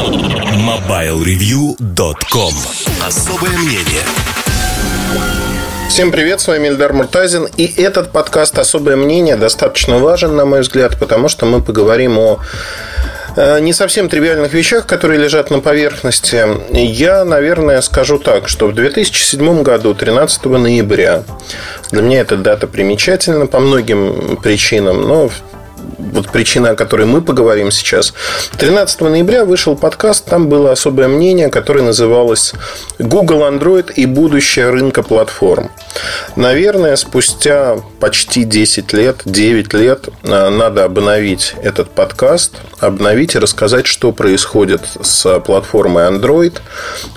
MobileReview.com Особое мнение Всем привет, с вами Ильдар Муртазин. И этот подкаст «Особое мнение» достаточно важен, на мой взгляд, потому что мы поговорим о э, не совсем тривиальных вещах, которые лежат на поверхности. Я, наверное, скажу так, что в 2007 году, 13 ноября, для меня эта дата примечательна по многим причинам, но вот причина, о которой мы поговорим сейчас. 13 ноября вышел подкаст, там было особое мнение, которое называлось «Google Android и будущее рынка платформ». Наверное, спустя почти 10 лет, 9 лет э, надо обновить этот подкаст, обновить и рассказать, что происходит с платформой Android,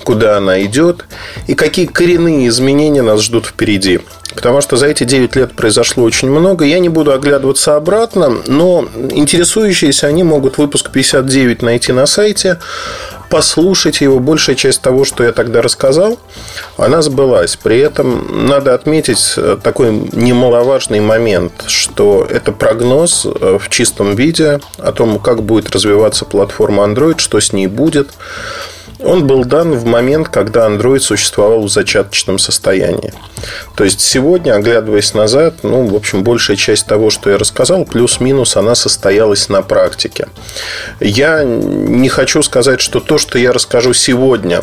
куда она идет и какие коренные изменения нас ждут впереди. Потому что за эти 9 лет произошло очень много. Я не буду оглядываться обратно, но интересующиеся, они могут выпуск 59 найти на сайте, послушать его. Большая часть того, что я тогда рассказал, она сбылась. При этом надо отметить такой немаловажный момент, что это прогноз в чистом виде о том, как будет развиваться платформа Android, что с ней будет. Он был дан в момент, когда Android существовал в зачаточном состоянии. То есть сегодня, оглядываясь назад, ну, в общем, большая часть того, что я рассказал, плюс-минус, она состоялась на практике. Я не хочу сказать, что то, что я расскажу сегодня,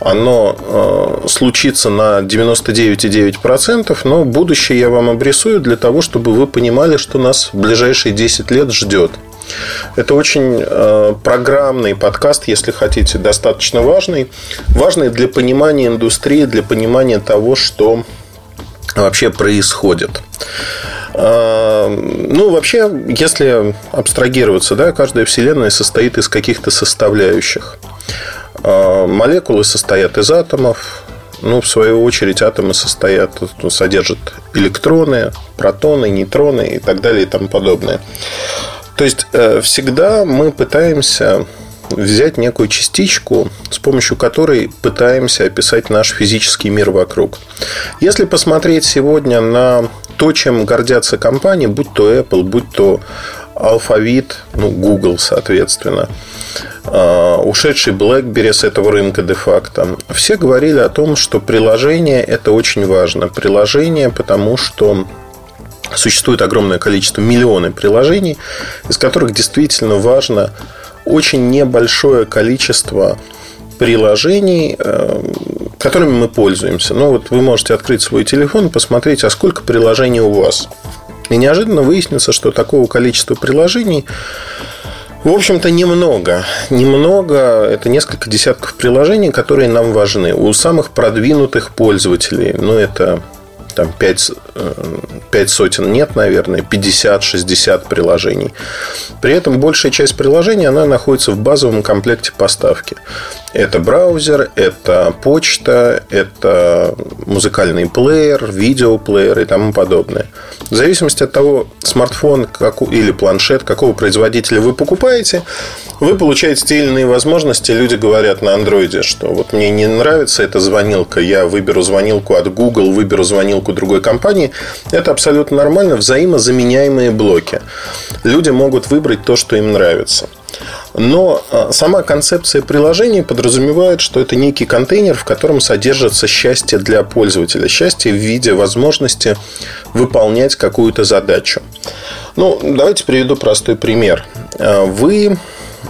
оно э, случится на 99,9%, но будущее я вам обрисую для того, чтобы вы понимали, что нас в ближайшие 10 лет ждет. Это очень э, программный подкаст, если хотите, достаточно важный. Важный для понимания индустрии, для понимания того, что вообще происходит. Э, ну, вообще, если абстрагироваться, да, каждая вселенная состоит из каких-то составляющих. Э, молекулы состоят из атомов, ну, в свою очередь, атомы состоят, содержат электроны, протоны, нейтроны и так далее и тому подобное. То есть э, всегда мы пытаемся взять некую частичку, с помощью которой пытаемся описать наш физический мир вокруг. Если посмотреть сегодня на то, чем гордятся компании, будь то Apple, будь то Алфавит, ну, Google, соответственно, э, ушедший BlackBerry с этого рынка де-факто, все говорили о том, что приложение – это очень важно. Приложение, потому что Существует огромное количество, миллионы приложений, из которых действительно важно очень небольшое количество приложений, э, которыми мы пользуемся. Ну, вот вы можете открыть свой телефон и посмотреть, а сколько приложений у вас. И неожиданно выяснится, что такого количества приложений в общем-то, немного. Немного. Это несколько десятков приложений, которые нам важны. У самых продвинутых пользователей. Ну, это там 5, 5 э, сотен нет, наверное, 50-60 приложений. При этом большая часть приложений, она находится в базовом комплекте поставки. Это браузер, это почта, это музыкальный плеер, видеоплеер и тому подобное. В зависимости от того, смартфон как, или планшет, какого производителя вы покупаете, вы получаете те или иные возможности. Люди говорят на андроиде, что вот мне не нравится эта звонилка, я выберу звонилку от Google, выберу звонилку другой компании. Это абсолютно нормально, взаимозаменяемые блоки. Люди могут выбрать то, что им нравится. Но а, сама концепция приложения подразумевает, что это некий контейнер, в котором содержится счастье для пользователя. Счастье в виде возможности выполнять какую-то задачу. Ну, давайте приведу простой пример. А, вы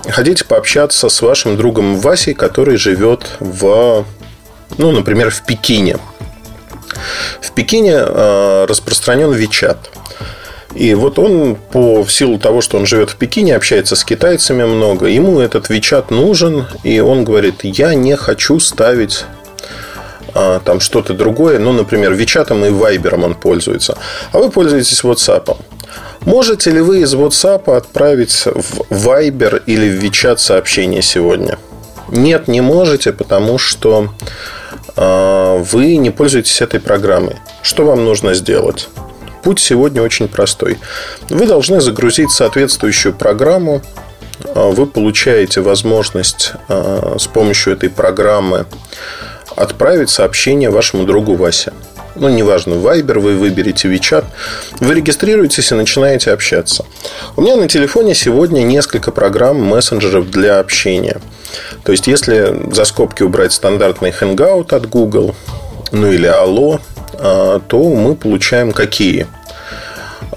хотите пообщаться с вашим другом Васей, который живет в, ну, например, в Пекине. В Пекине а, распространен Вичат – и вот он, по, в силу того, что он живет в Пекине, общается с китайцами много, ему этот Вичат нужен, и он говорит, я не хочу ставить а, там что-то другое, ну, например, Вичатом и Вайбером он пользуется, а вы пользуетесь WhatsApp. Можете ли вы из WhatsApp отправить в Viber или в WeChat сообщение сегодня? Нет, не можете, потому что э, вы не пользуетесь этой программой. Что вам нужно сделать? Путь сегодня очень простой. Вы должны загрузить соответствующую программу. А, вы получаете возможность а, с помощью этой программы отправить сообщение вашему другу Васе. Ну, неважно, Viber вы выберете, WeChat, вы регистрируетесь и начинаете общаться. У меня на телефоне сегодня несколько программ мессенджеров для общения. То есть, если за скобки убрать стандартный Hangout от Google, ну или Allo, а, то мы получаем какие?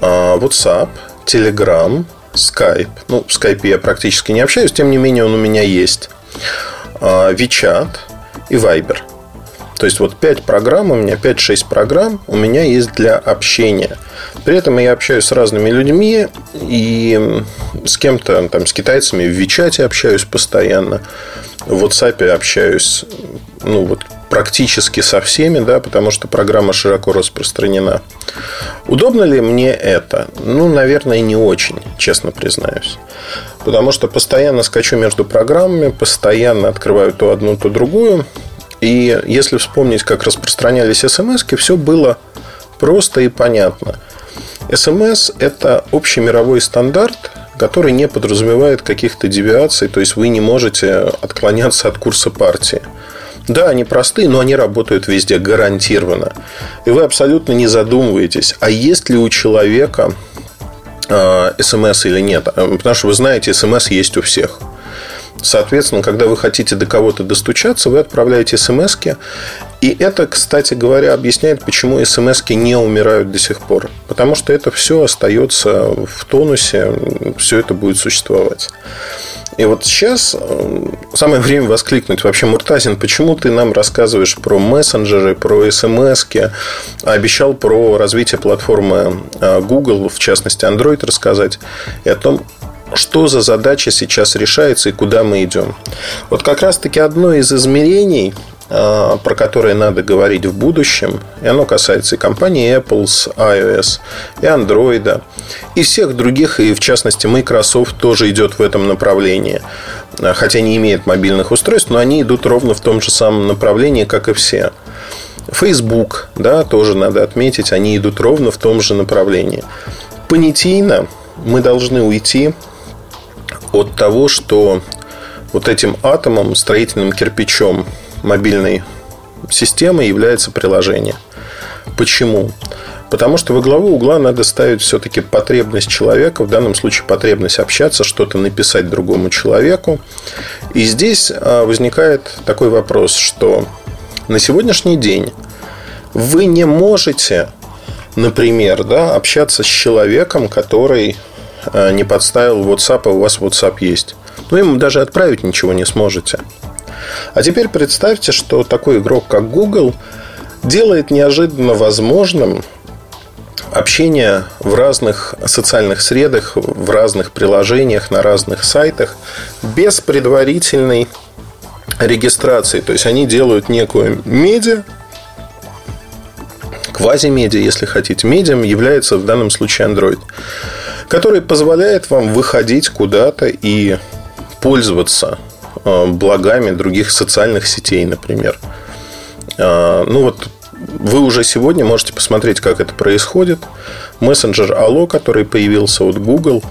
А, WhatsApp, Telegram, Skype. Ну, в Skype я практически не общаюсь, тем не менее он у меня есть. А, WeChat и Viber. То есть вот 5 программ, у меня 5-6 программ у меня есть для общения. При этом я общаюсь с разными людьми и с кем-то, там, с китайцами в Вичате общаюсь постоянно, в WhatsApp общаюсь, ну, вот практически со всеми, да, потому что программа широко распространена. Удобно ли мне это? Ну, наверное, не очень, честно признаюсь. Потому что постоянно скачу между программами, постоянно открываю то одну, то другую. И если вспомнить, как распространялись смс все было просто и понятно. СМС – это общий мировой стандарт, который не подразумевает каких-то девиаций, то есть вы не можете отклоняться от курса партии. Да, они простые, но они работают везде гарантированно. И вы абсолютно не задумываетесь, а есть ли у человека э, смс или нет. Потому что вы знаете, смс есть у всех. Соответственно, когда вы хотите до кого-то достучаться, вы отправляете смс -ки. И это, кстати говоря, объясняет, почему смс не умирают до сих пор. Потому что это все остается в тонусе, все это будет существовать. И вот сейчас э, самое время воскликнуть. Вообще, Муртазин, почему ты нам рассказываешь про мессенджеры, про смс обещал про развитие платформы э, Google, в частности Android, рассказать, и о том, что за задача сейчас решается и куда мы идем. Вот как раз-таки одно из измерений а, про которое надо говорить в будущем. И оно касается и компании Apple с iOS, и Android, и всех других, и в частности Microsoft тоже идет в этом направлении. А, хотя не имеет мобильных устройств, но они идут ровно в том же самом направлении, как и все. Facebook, да, тоже надо отметить, они идут ровно в том же направлении. Понятийно мы должны уйти от того, что вот этим атомом, строительным кирпичом мобильной системы является приложение. Почему? Потому что во главу угла надо ставить все-таки потребность человека, в данном случае потребность общаться, что-то написать другому человеку. И здесь а, возникает такой вопрос, что на сегодняшний день вы не можете, например, да, общаться с человеком, который не подставил WhatsApp, а у вас WhatsApp есть. Ну, ему даже отправить ничего не сможете. А теперь представьте, что такой игрок, как Google, делает неожиданно возможным общение в разных социальных средах, в разных приложениях, на разных сайтах без предварительной регистрации. То есть они делают некую медиа, квази-медиа, если хотите. Медиум является в данном случае Android, который позволяет вам выходить куда-то и пользоваться Э, благами других социальных сетей, например. Э, ну вот вы уже сегодня можете посмотреть, как это происходит. Мессенджер Allo, который появился от Google,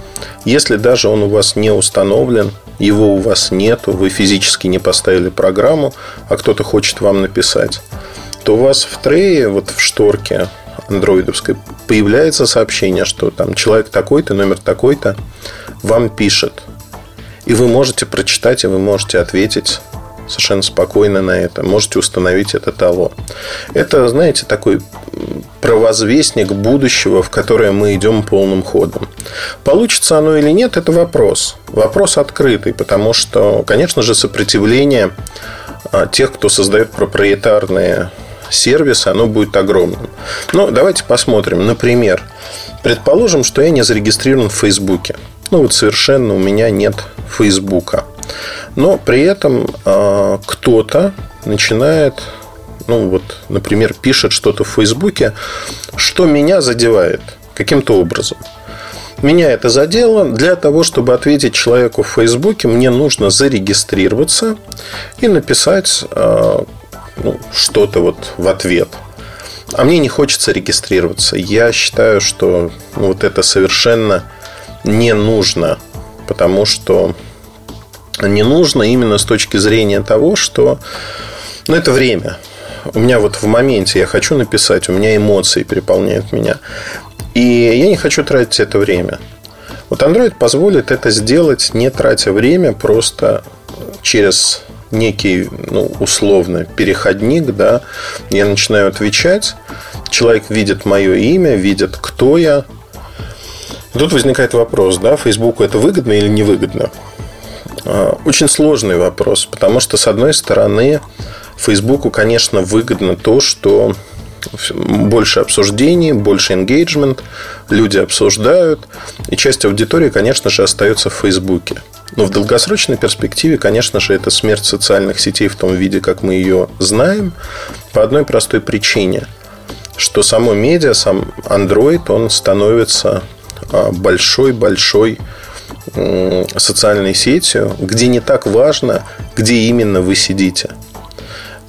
если даже он у вас не установлен, его у вас нет, вы физически не поставили программу, а кто-то хочет вам написать, то у вас в трее, вот в шторке андроидовской, появляется сообщение, что там человек такой-то, номер такой-то вам пишет. И вы можете прочитать, и вы можете ответить совершенно спокойно на это. Можете установить это того. Это, знаете, такой провозвестник будущего, в которое мы идем полным ходом. Получится оно или нет, это вопрос. Вопрос открытый, потому что, конечно же, сопротивление а, тех, кто создает проприетарные сервисы, оно будет огромным. Но давайте посмотрим. Например, предположим, что я не зарегистрирован в Фейсбуке. Ну вот совершенно у меня нет Фейсбука. Но при этом э, кто-то начинает, ну вот, например, пишет что-то в Фейсбуке, что меня задевает каким-то образом. Меня это задело. Для того, чтобы ответить человеку в Фейсбуке, мне нужно зарегистрироваться и написать э, ну, что-то вот в ответ. А мне не хочется регистрироваться. Я считаю, что ну, вот это совершенно не нужно, потому что не нужно именно с точки зрения того, что ну, это время. у меня вот в моменте я хочу написать, у меня эмоции переполняют меня. И я не хочу тратить это время. Вот Android позволит это сделать, не тратя время, просто через некий, ну, условно, переходник, да, я начинаю отвечать, человек видит мое имя, видит, кто я. тут возникает вопрос, да, Фейсбуку это выгодно или невыгодно? А, очень сложный вопрос, потому что, с одной стороны, Фейсбуку, конечно, выгодно то, что больше обсуждений, больше engagement, люди обсуждают, и часть аудитории, конечно же, остается в Фейсбуке. Но в долгосрочной перспективе, конечно же, это смерть социальных сетей в том виде, как мы ее знаем, по одной простой причине, что само медиа, сам Android, он становится большой-большой а, социальной сетью, где не так важно, где именно вы сидите.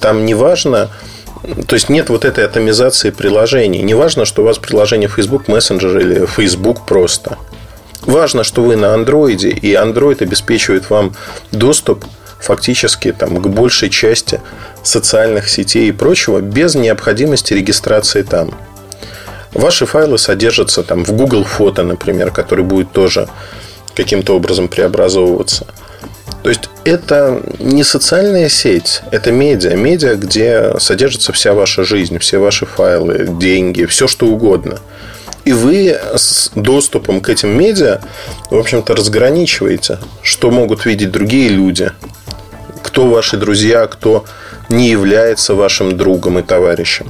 Там не важно, то есть нет вот этой атомизации приложений. Не важно, что у вас приложение Facebook Messenger или Facebook просто. Важно, что вы на андроиде, и Android обеспечивает вам доступ фактически там, к большей части социальных сетей и прочего без необходимости регистрации там. Ваши файлы содержатся там в Google Фото, например, который будет тоже каким-то образом преобразовываться. То есть это не социальная сеть, это медиа. Медиа, где содержится вся ваша жизнь, все ваши файлы, деньги, все что угодно. И вы с доступом к этим медиа, в общем-то, разграничиваете, что могут видеть другие люди, кто ваши друзья, кто не является вашим другом и товарищем.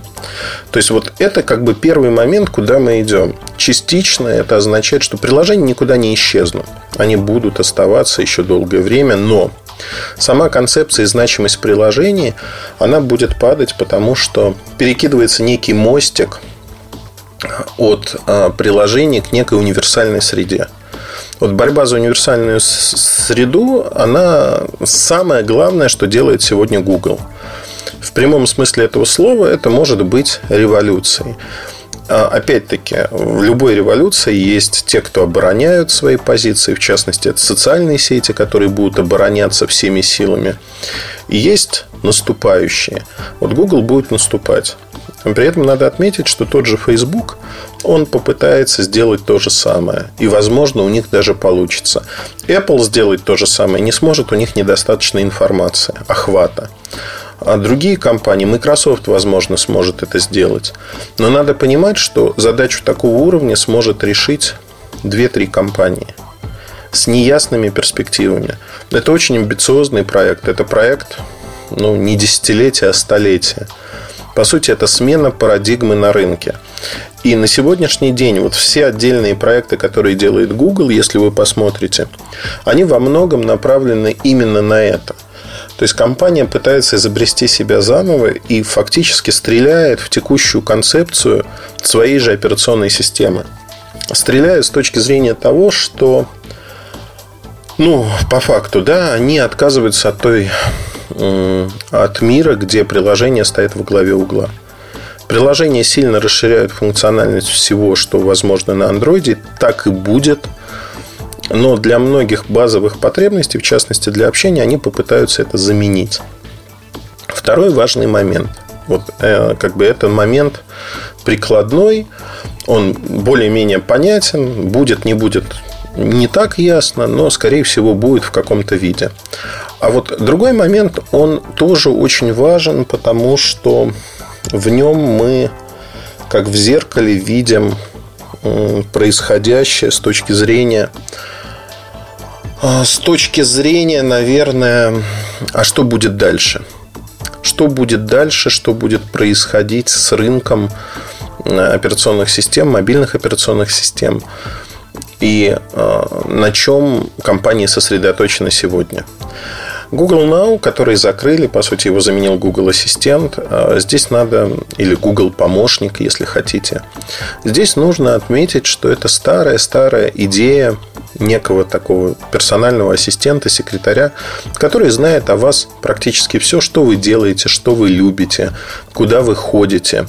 То есть вот это как бы первый момент, куда мы идем. Частично это означает, что приложения никуда не исчезнут. Они будут оставаться еще долгое время, но Сама концепция и значимость приложений, она будет падать, потому что перекидывается некий мостик от а, приложения к некой универсальной среде. Вот борьба за универсальную среду, она самое главное, что делает сегодня Google. В прямом смысле этого слова это может быть революцией. А, опять-таки, в любой революции есть те, кто обороняют свои позиции, в частности, это социальные сети, которые будут обороняться всеми силами. И есть наступающие. Вот Google будет наступать. При этом надо отметить, что тот же Facebook, он попытается сделать то же самое. И, возможно, у них даже получится. Apple сделать то же самое не сможет, у них недостаточно информации, охвата. А другие компании, Microsoft, возможно, сможет это сделать. Но надо понимать, что задачу такого уровня сможет решить 2-3 компании с неясными перспективами. Это очень амбициозный проект. Это проект ну, не десятилетия, а столетия. По сути, это смена парадигмы на рынке. И на сегодняшний день вот все отдельные проекты, которые делает Google, если вы посмотрите, они во многом направлены именно на это – то есть компания пытается изобрести себя заново и фактически стреляет в текущую концепцию своей же операционной системы. Стреляет с точки зрения того, что ну, по факту, да, они отказываются от той от мира, где приложение стоит во главе угла. Приложения сильно расширяют функциональность всего, что возможно на андроиде, так и будет – но для многих базовых потребностей, в частности для общения, они попытаются это заменить. Второй важный момент. Вот э, как бы это момент прикладной, он более-менее понятен, будет, не будет не так ясно, но, скорее всего, будет в каком-то виде. А вот другой момент, он тоже очень важен, потому что в нем мы, как в зеркале, видим происходящее с точки зрения а, с точки зрения, наверное, а что будет дальше? Что будет дальше, что будет происходить с рынком операционных систем, мобильных операционных систем и э, на чем компании сосредоточены сегодня. Google Now, который закрыли, по сути, его заменил Google Ассистент. Э, здесь надо, или Google Помощник, если хотите. Здесь нужно отметить, что это старая-старая идея некого такого персонального ассистента, секретаря, который знает о вас практически все, что вы делаете, что вы любите, куда вы ходите.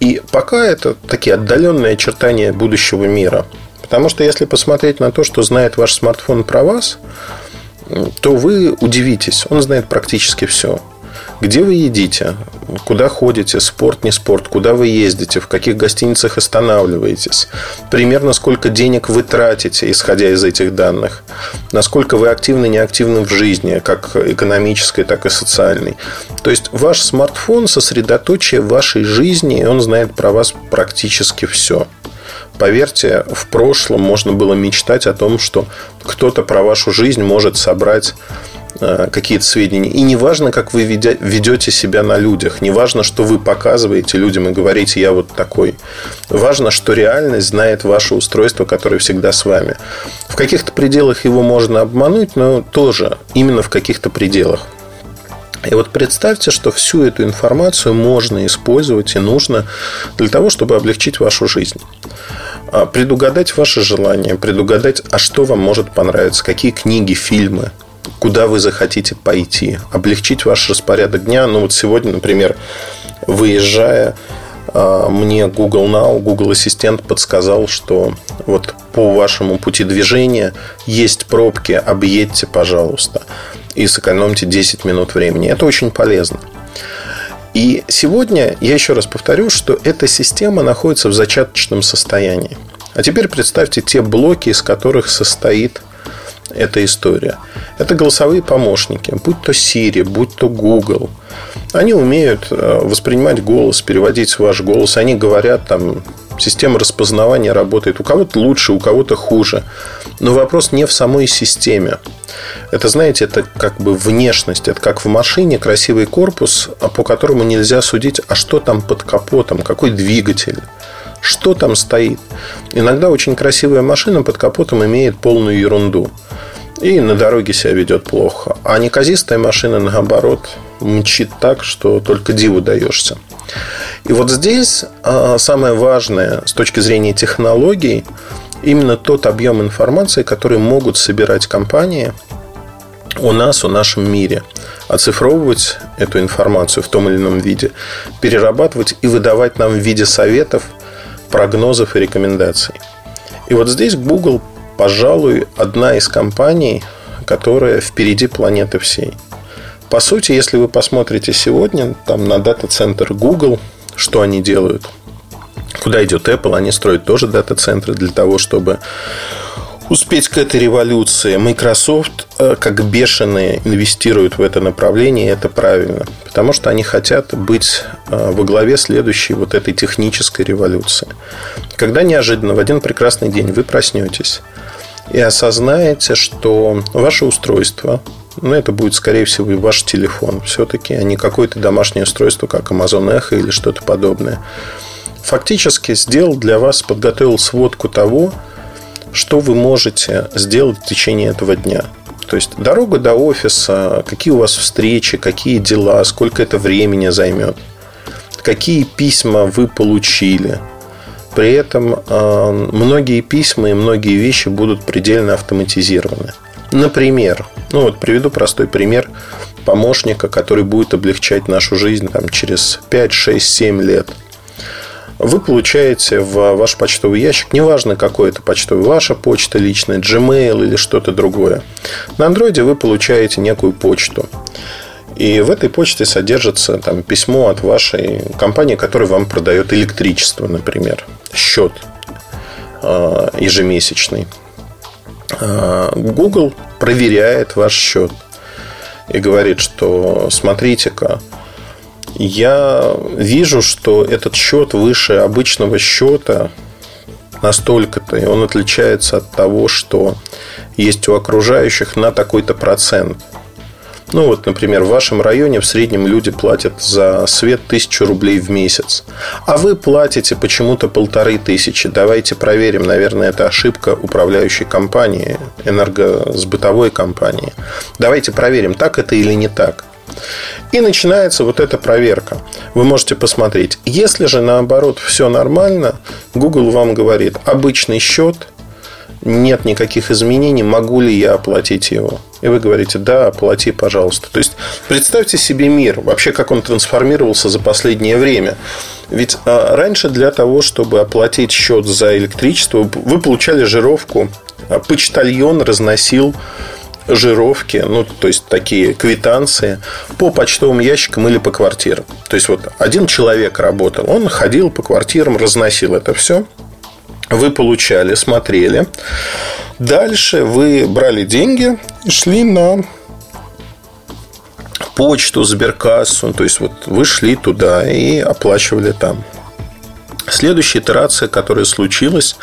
И пока это такие отдаленные очертания будущего мира. Потому что если посмотреть на то, что знает ваш смартфон про вас, то вы удивитесь. Он знает практически все. где вы едите, куда ходите, спорт, не спорт, куда вы ездите, в каких гостиницах останавливаетесь, примерно сколько денег вы тратите, исходя из этих данных, насколько вы активны, неактивны в жизни, как экономической, так и социальной. То есть ваш смартфон сосредоточие вашей жизни, и он знает про вас практически все. Поверьте, в прошлом можно было мечтать о том, что кто-то про вашу жизнь может собрать э, какие-то сведения. И не важно, как вы ведете себя на людях, не важно, что вы показываете людям и говорите, я вот такой. Важно, что реальность знает ваше устройство, которое всегда с вами. В каких-то пределах его можно обмануть, но тоже именно в каких-то пределах. И вот представьте, что всю эту информацию можно использовать и нужно для того, чтобы облегчить вашу жизнь. А, предугадать ваши желания, предугадать, а что вам может понравиться, какие книги, фильмы, куда вы захотите пойти, облегчить ваш распорядок дня. Ну вот сегодня, например, выезжая, а, мне Google Now, Google Ассистент подсказал, что вот по вашему пути движения есть пробки, объедьте, пожалуйста, и сэкономьте 10 минут времени. Это очень полезно. И сегодня я еще раз повторю, что эта система находится в зачаточном состоянии. А теперь представьте те блоки, из которых состоит эта история. Это голосовые помощники, будь то Siri, будь то Google. Они умеют э, воспринимать голос, переводить ваш голос. Они говорят там Система распознавания работает у кого-то лучше, у кого-то хуже. Но вопрос не в самой системе. Это, знаете, это как бы внешность. Это как в машине красивый корпус, а по которому нельзя судить, а что там под капотом, какой двигатель, что там стоит. Иногда очень красивая машина под капотом имеет полную ерунду. И на дороге себя ведет плохо. А неказистая машина, наоборот, мчит так, что только диву даешься. И вот здесь а, самое важное с точки зрения технологий именно тот объем информации, который могут собирать компании у нас, в нашем мире. Оцифровывать эту информацию в том или ином виде, перерабатывать и выдавать нам в виде советов, прогнозов и рекомендаций. И вот здесь Google, пожалуй, одна из компаний, которая впереди планеты всей. По сути, если вы посмотрите сегодня там на дата-центр Google – что они делают. Куда идет Apple? Они строят тоже дата-центры для того, чтобы успеть к этой революции. Microsoft э, как бешеные инвестируют в это направление, и это правильно. Потому что они хотят быть э, во главе следующей вот этой технической революции. Когда неожиданно в один прекрасный день вы проснетесь и осознаете, что ваше устройство ну, это будет, скорее всего, и ваш телефон все-таки, а не какое-то домашнее устройство, как Amazon Echo или что-то подобное. Фактически сделал для вас, подготовил сводку того, что вы можете сделать в течение этого дня. То есть дорога до офиса, какие у вас встречи, какие дела, сколько это времени займет, какие письма вы получили. При этом э, многие письма и многие вещи будут предельно автоматизированы. Например, ну вот приведу простой пример помощника, который будет облегчать нашу жизнь там, через 5, 6, 7 лет. Вы получаете в ваш почтовый ящик, неважно какой это почтовый, ваша почта личная, Gmail или что-то другое. На андроиде вы получаете некую почту. И в этой почте содержится там, письмо от вашей компании, которая вам продает электричество, например, счет э, ежемесячный. А, Google проверяет ваш счет и говорит, что смотрите-ка, я вижу, что этот счет выше обычного счета настолько-то, и он отличается от того, что есть у окружающих на такой-то процент – ну вот, например, в вашем районе в среднем люди платят за свет тысячу рублей в месяц. А вы платите почему-то полторы тысячи. Давайте проверим. Наверное, это ошибка управляющей компании, энергосбытовой компании. Давайте проверим, так это или не так. И начинается вот эта проверка. Вы можете посмотреть. Если же наоборот все нормально, Google вам говорит, обычный счет, нет никаких изменений, могу ли я оплатить его? И вы говорите, да, оплати, пожалуйста. То есть, представьте себе мир, вообще как он трансформировался за последнее время. Ведь а, раньше для того, чтобы оплатить счет за электричество, вы получали жировку, а почтальон разносил жировки, ну, то есть такие квитанции по почтовым ящикам или по квартирам. То есть вот один человек работал, он ходил по квартирам, разносил это все. Вы получали, смотрели. Дальше вы брали деньги и шли на почту, Сберкассу. То есть вот вы шли туда и оплачивали там. Следующая итерация, которая случилась,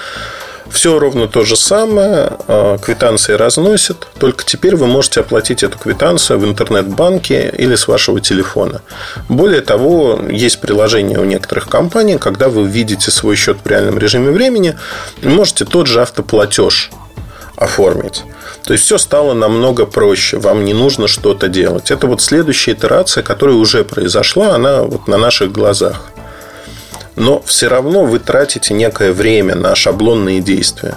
все ровно то же самое. А, квитанции разносят. Только теперь вы можете оплатить эту квитанцию в интернет-банке или с вашего телефона. Более того, есть приложение у некоторых компаний, когда вы видите свой счет в реальном режиме времени, можете тот же автоплатеж оформить. То есть все стало намного проще. Вам не нужно что-то делать. Это вот следующая итерация, которая уже произошла, она вот на наших глазах но все равно вы тратите некое время на шаблонные действия.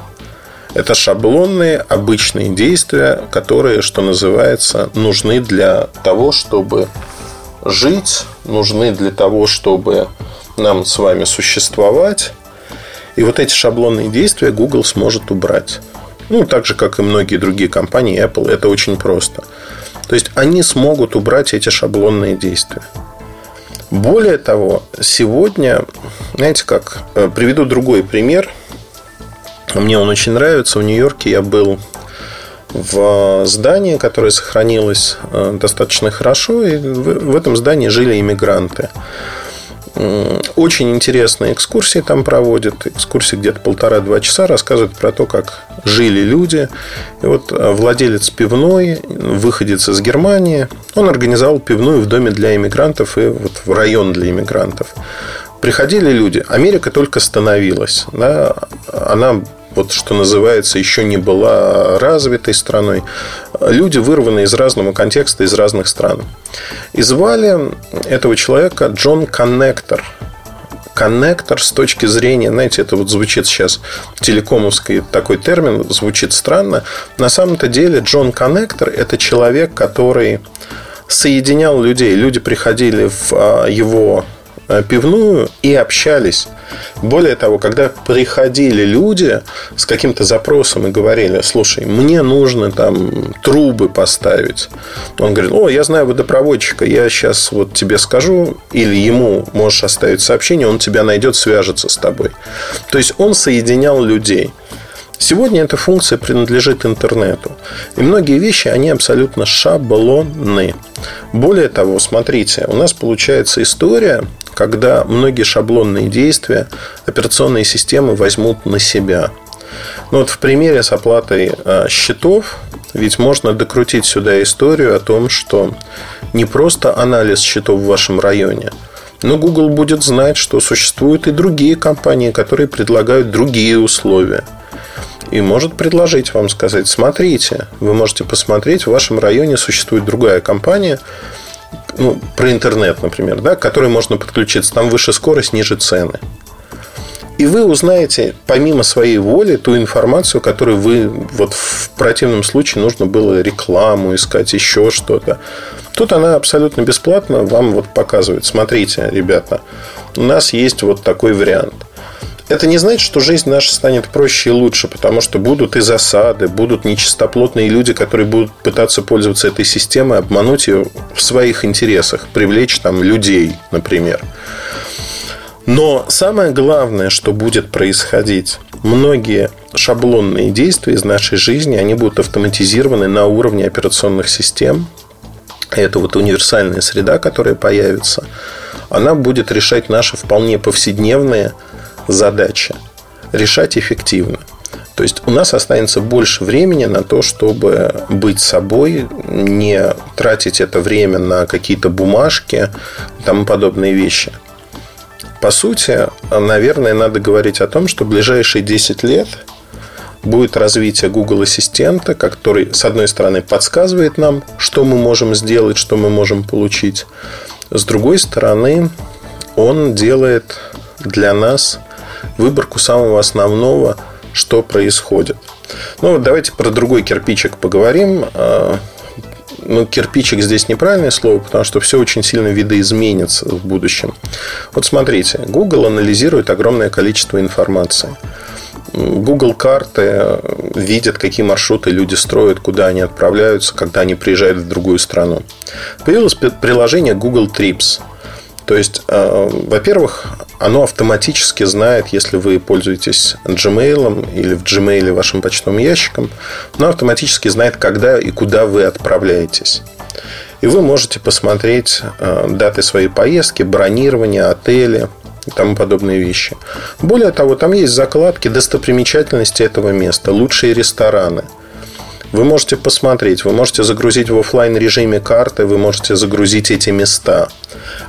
Это шаблонные, обычные действия, которые, что называется, нужны для того, чтобы жить, нужны для того, чтобы нам с вами существовать. И вот эти шаблонные действия Google сможет убрать. Ну, так же, как и многие другие компании, Apple, это очень просто. То есть они смогут убрать эти шаблонные действия. Более того, сегодня, знаете как, э, приведу другой пример. Мне он очень нравится. В Нью-Йорке я был в здании, которое сохранилось э, достаточно хорошо, и в этом здании жили иммигранты. Очень интересные экскурсии там проводят. Экскурсии где-то полтора-два часа рассказывают про то, как жили люди. И вот э, владелец пивной, выходец из Германии, он организовал пивную в доме для иммигрантов и вот в район для иммигрантов. Приходили люди. Америка только становилась. Да? Она вот что называется, еще не была развитой страной. Люди вырваны из разного контекста, из разных стран. И звали этого человека Джон Коннектор. Коннектор с точки зрения, знаете, это вот звучит сейчас телекомовский такой термин, звучит странно. На самом-то деле Джон Коннектор – это человек, который соединял людей. Люди приходили в а, его пивную и общались. Более того, когда приходили люди с каким-то запросом и говорили, слушай, мне нужно там трубы поставить. Он говорит, о, я знаю водопроводчика, я сейчас вот тебе скажу, или ему можешь оставить сообщение, он тебя найдет, свяжется с тобой. То есть он соединял людей. Сегодня эта функция принадлежит интернету. И многие вещи, они абсолютно шаблонны. Более того, смотрите, у нас получается история, когда многие шаблонные действия операционные системы возьмут на себя. Ну вот в примере с оплатой а, счетов, ведь можно докрутить сюда историю о том, что не просто анализ счетов в вашем районе, но Google будет знать, что существуют и другие компании, которые предлагают другие условия – и может предложить вам сказать, смотрите, вы можете посмотреть, в вашем районе существует другая компания, ну, про интернет, например, да, к которой можно подключиться, там выше скорость, ниже цены. И вы узнаете, помимо своей воли, ту информацию, которую вы вот в противном случае нужно было рекламу искать, еще что-то. Тут она абсолютно бесплатно вам вот показывает. Смотрите, ребята, у нас есть вот такой вариант это не значит, что жизнь наша станет проще и лучше, потому что будут и засады, будут нечистоплотные люди, которые будут пытаться пользоваться этой системой, обмануть ее в своих интересах, привлечь там людей, например. Но самое главное, что будет происходить, многие шаблонные действия из нашей жизни, они будут автоматизированы на уровне операционных систем. Это вот универсальная среда, которая появится. Она будет решать наши вполне повседневные задача решать эффективно. То есть у нас останется больше времени на то, чтобы быть собой, не тратить это время на какие-то бумажки и тому подобные вещи. По сути, наверное, надо говорить о том, что ближайшие 10 лет будет развитие Google Ассистента, который, с одной стороны, подсказывает нам, что мы можем сделать, что мы можем получить. С другой стороны, он делает для нас выборку самого основного, что происходит. Ну, вот давайте про другой кирпичик поговорим. А, ну, кирпичик здесь неправильное слово, потому что все очень сильно видоизменится в будущем. Вот смотрите, Google анализирует огромное количество информации. Google карты видят, какие маршруты люди строят, куда они отправляются, когда они приезжают в другую страну. Появилось приложение Google Trips. То есть, э, во-первых, оно автоматически знает, если вы пользуетесь Gmail или в Gmail вашим почтовым ящиком, оно автоматически знает, когда и куда вы отправляетесь. И вы можете посмотреть э, даты своей поездки, бронирование, отели, и тому подобные вещи. Более того, там есть закладки достопримечательности этого места, лучшие рестораны. Вы можете посмотреть, вы можете загрузить в офлайн режиме карты, вы можете загрузить эти места.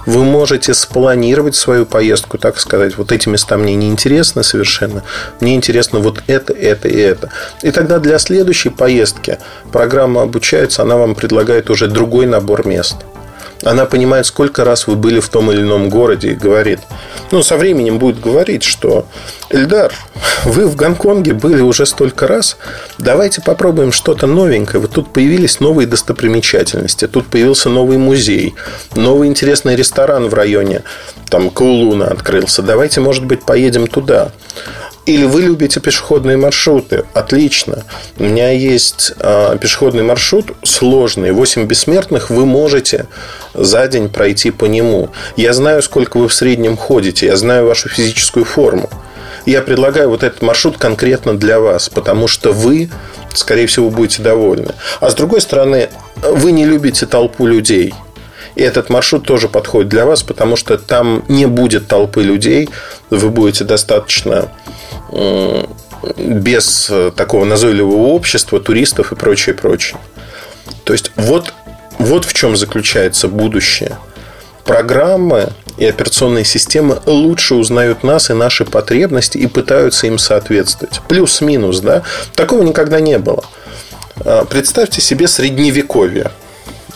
Вы можете спланировать свою поездку, так сказать, вот эти места мне не интересны совершенно, мне интересно вот это, это и это. И тогда для следующей поездки программа обучается, она вам предлагает уже другой набор мест – она понимает, сколько раз вы были в том или ином городе и говорит, ну, со временем будет говорить, что Эльдар, вы в Гонконге были уже столько раз, давайте попробуем что-то новенькое. Вот тут появились новые достопримечательности, тут появился новый музей, новый интересный ресторан в районе, там Каулуна открылся, давайте, может быть, поедем туда. Или вы любите пешеходные маршруты? Отлично. У меня есть э, пешеходный маршрут сложный. 8 бессмертных вы можете за день пройти по нему. Я знаю, сколько вы в среднем ходите. Я знаю вашу физическую форму. Я предлагаю вот этот маршрут конкретно для вас, потому что вы, скорее всего, будете довольны. А с другой стороны, вы не любите толпу людей. И этот маршрут тоже подходит для вас, потому что там не будет толпы людей. Вы будете достаточно без такого назойливого общества, туристов и прочее, прочее. То есть вот, вот в чем заключается будущее. Программы и операционные системы лучше узнают нас и наши потребности и пытаются им соответствовать. Плюс-минус, да? Такого никогда не было. А, представьте себе средневековье.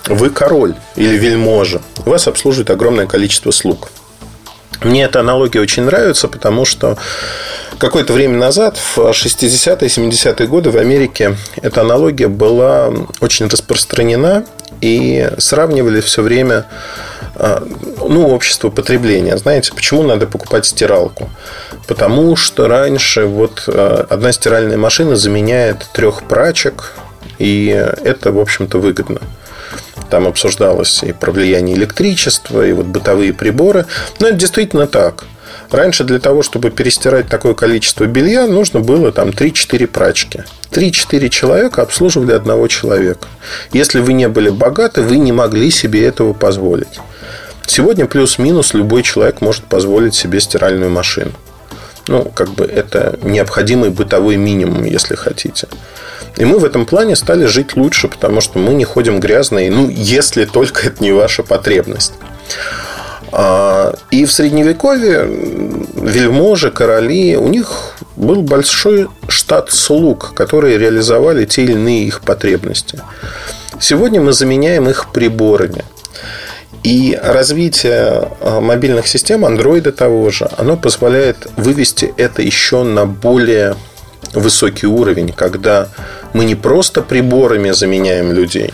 Вы король или вельможа. Вас обслуживает огромное количество слуг. Мне эта аналогия очень нравится, потому что какое-то время назад, в 60-е, 70-е годы в Америке эта аналогия была очень распространена и сравнивали все время а, ну, общество потребления. Знаете, почему надо покупать стиралку? Потому что раньше вот а, одна стиральная машина заменяет трех прачек, и это, в общем-то, выгодно. Там обсуждалось и про влияние электричества, и вот бытовые приборы. Но это действительно так. Раньше для того, чтобы перестирать такое количество белья, нужно было там 3-4 прачки. 3-4 человека обслуживали одного человека. Если вы не были богаты, вы не могли себе этого позволить. Сегодня плюс-минус любой человек может позволить себе стиральную машину. Ну, как бы это необходимый бытовой минимум, если хотите. И мы в этом плане стали жить лучше, потому что мы не ходим грязные, ну, если только это не ваша потребность. А, и в Средневековье вельможи, короли, у них был большой штат слуг, которые реализовали те или иные их потребности. Сегодня мы заменяем их приборами. И развитие а, мобильных систем, андроида того же, оно позволяет вывести это еще на более высокий уровень, когда мы не просто приборами заменяем людей,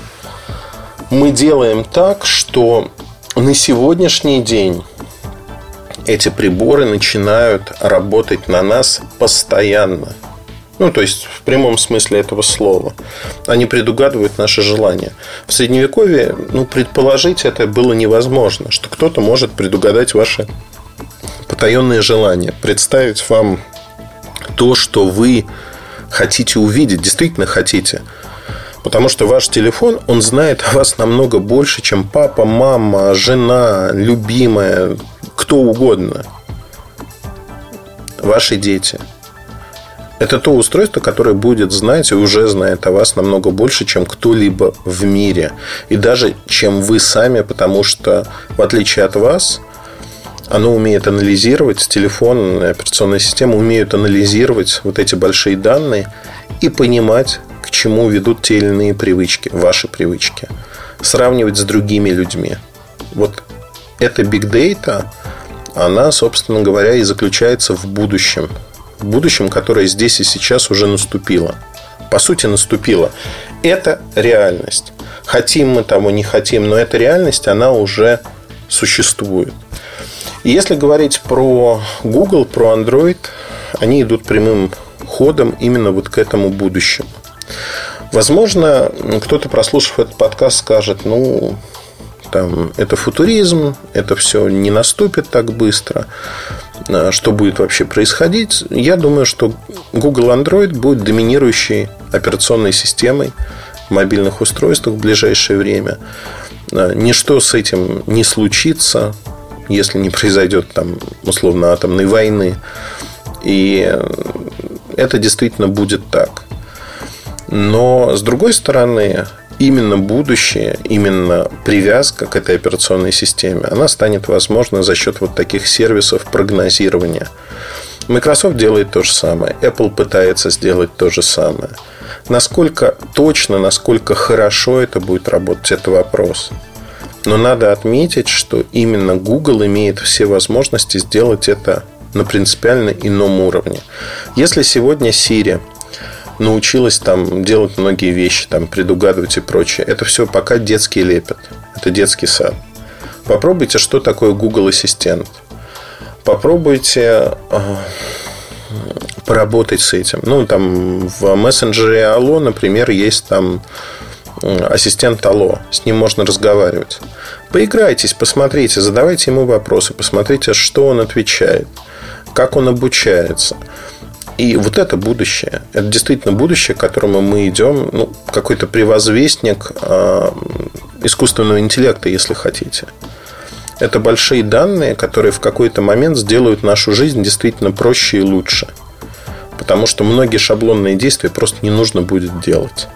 мы делаем так, что на сегодняшний день эти приборы начинают работать на нас постоянно. Ну, то есть, в прямом смысле этого слова. Они предугадывают наши желания. В Средневековье, ну, предположить это было невозможно, что кто-то может предугадать ваши потаенные желания, представить вам то, что вы хотите увидеть, действительно хотите – Потому что ваш телефон, он знает о вас намного больше, чем папа, мама, жена, любимая, кто угодно. Ваши дети. Это то устройство, которое будет знать и уже знает о вас намного больше, чем кто-либо в мире. И даже чем вы сами, потому что, в отличие от вас, оно умеет анализировать, телефон, операционная система умеют анализировать вот эти большие данные и понимать, к чему ведут те или иные привычки, ваши привычки. Сравнивать с другими людьми. Вот эта big data, она, собственно говоря, и заключается в будущем. В будущем, которое здесь и сейчас уже наступило. По сути, наступило. Это реальность. Хотим мы того, не хотим, но эта реальность, она уже существует. И если говорить про Google, про Android, они идут прямым ходом именно вот к этому будущему. Возможно, кто-то, прослушав этот подкаст, скажет, ну, там, это футуризм, это все не наступит так быстро. А что будет вообще происходить? Я думаю, что Google Android будет доминирующей операционной системой в мобильных устройствах в ближайшее время. А, ничто с этим не случится, если не произойдет там условно атомной войны. И это действительно будет так. Но с другой стороны, именно будущее, именно привязка к этой операционной системе, она станет возможна за счет вот таких сервисов прогнозирования. Microsoft делает то же самое, Apple пытается сделать то же самое. Насколько точно, насколько хорошо это будет работать, это вопрос. Но надо отметить, что именно Google имеет все возможности сделать это на принципиально ином уровне. Если сегодня Siri научилась там делать многие вещи, там предугадывать и прочее. Это все пока детский лепет. Это детский сад. Попробуйте, что такое Google Ассистент. Попробуйте э, поработать с этим. Ну, там в мессенджере Allo, например, есть там ассистент Allo. С ним можно разговаривать. Поиграйтесь, посмотрите, задавайте ему вопросы, посмотрите, что он отвечает, как он обучается. И вот это будущее. Это действительно будущее, к которому мы идем. Ну, какой-то превозвестник э, искусственного интеллекта, если хотите. Это большие данные, которые в какой-то момент сделают нашу жизнь действительно проще и лучше. Потому что многие шаблонные действия просто не нужно будет делать.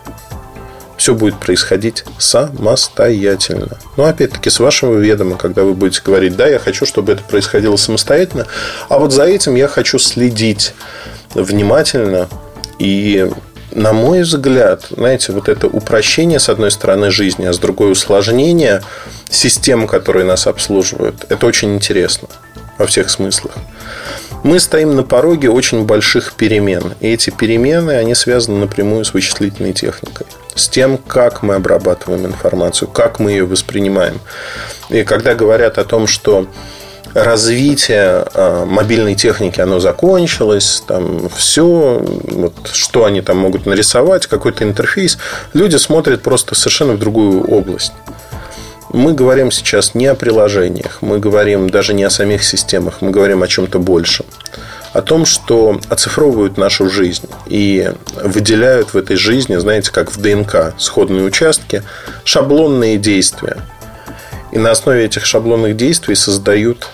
Все будет происходить самостоятельно. Но опять-таки с вашего ведома, когда вы будете говорить, да, я хочу, чтобы это происходило самостоятельно, а вот за этим я хочу следить внимательно. И, на мой взгляд, знаете, вот это упрощение, с одной стороны, жизни, а с другой усложнение систем, которые нас обслуживают, это очень интересно во всех смыслах. Мы стоим на пороге очень больших перемен. И эти перемены, они связаны напрямую с вычислительной техникой. С тем, как мы обрабатываем информацию, как мы ее воспринимаем. И когда говорят о том, что развитие а, мобильной техники, оно закончилось, там все, вот, что они там могут нарисовать, какой-то интерфейс, люди смотрят просто совершенно в другую область. Мы говорим сейчас не о приложениях, мы говорим даже не о самих системах, мы говорим о чем-то большем. О том, что оцифровывают нашу жизнь и выделяют в этой жизни, знаете, как в ДНК, сходные участки, шаблонные действия. И на основе этих шаблонных действий создают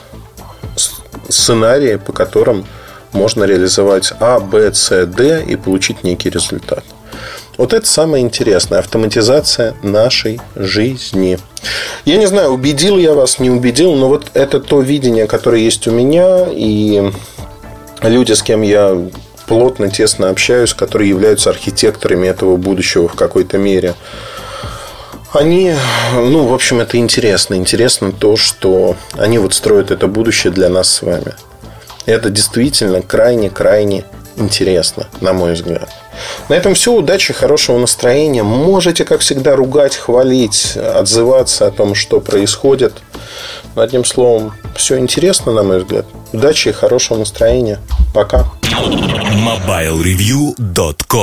сценарии, по которым можно реализовать А, Б, С, Д и получить некий результат. Вот это самое интересное. Автоматизация нашей жизни. Я не знаю, убедил я вас, не убедил, но вот это то видение, которое есть у меня, и люди, с кем я плотно, тесно общаюсь, которые являются архитекторами этого будущего в какой-то мере. Они, ну, в общем, это интересно. Интересно то, что они вот строят это будущее для нас с вами. Это действительно крайне-крайне интересно, на мой взгляд. На этом все. Удачи, хорошего настроения. Можете, как всегда, ругать, хвалить, отзываться о том, что происходит. Но, одним словом, все интересно, на мой взгляд. Удачи и хорошего настроения. Пока. MobileReview.com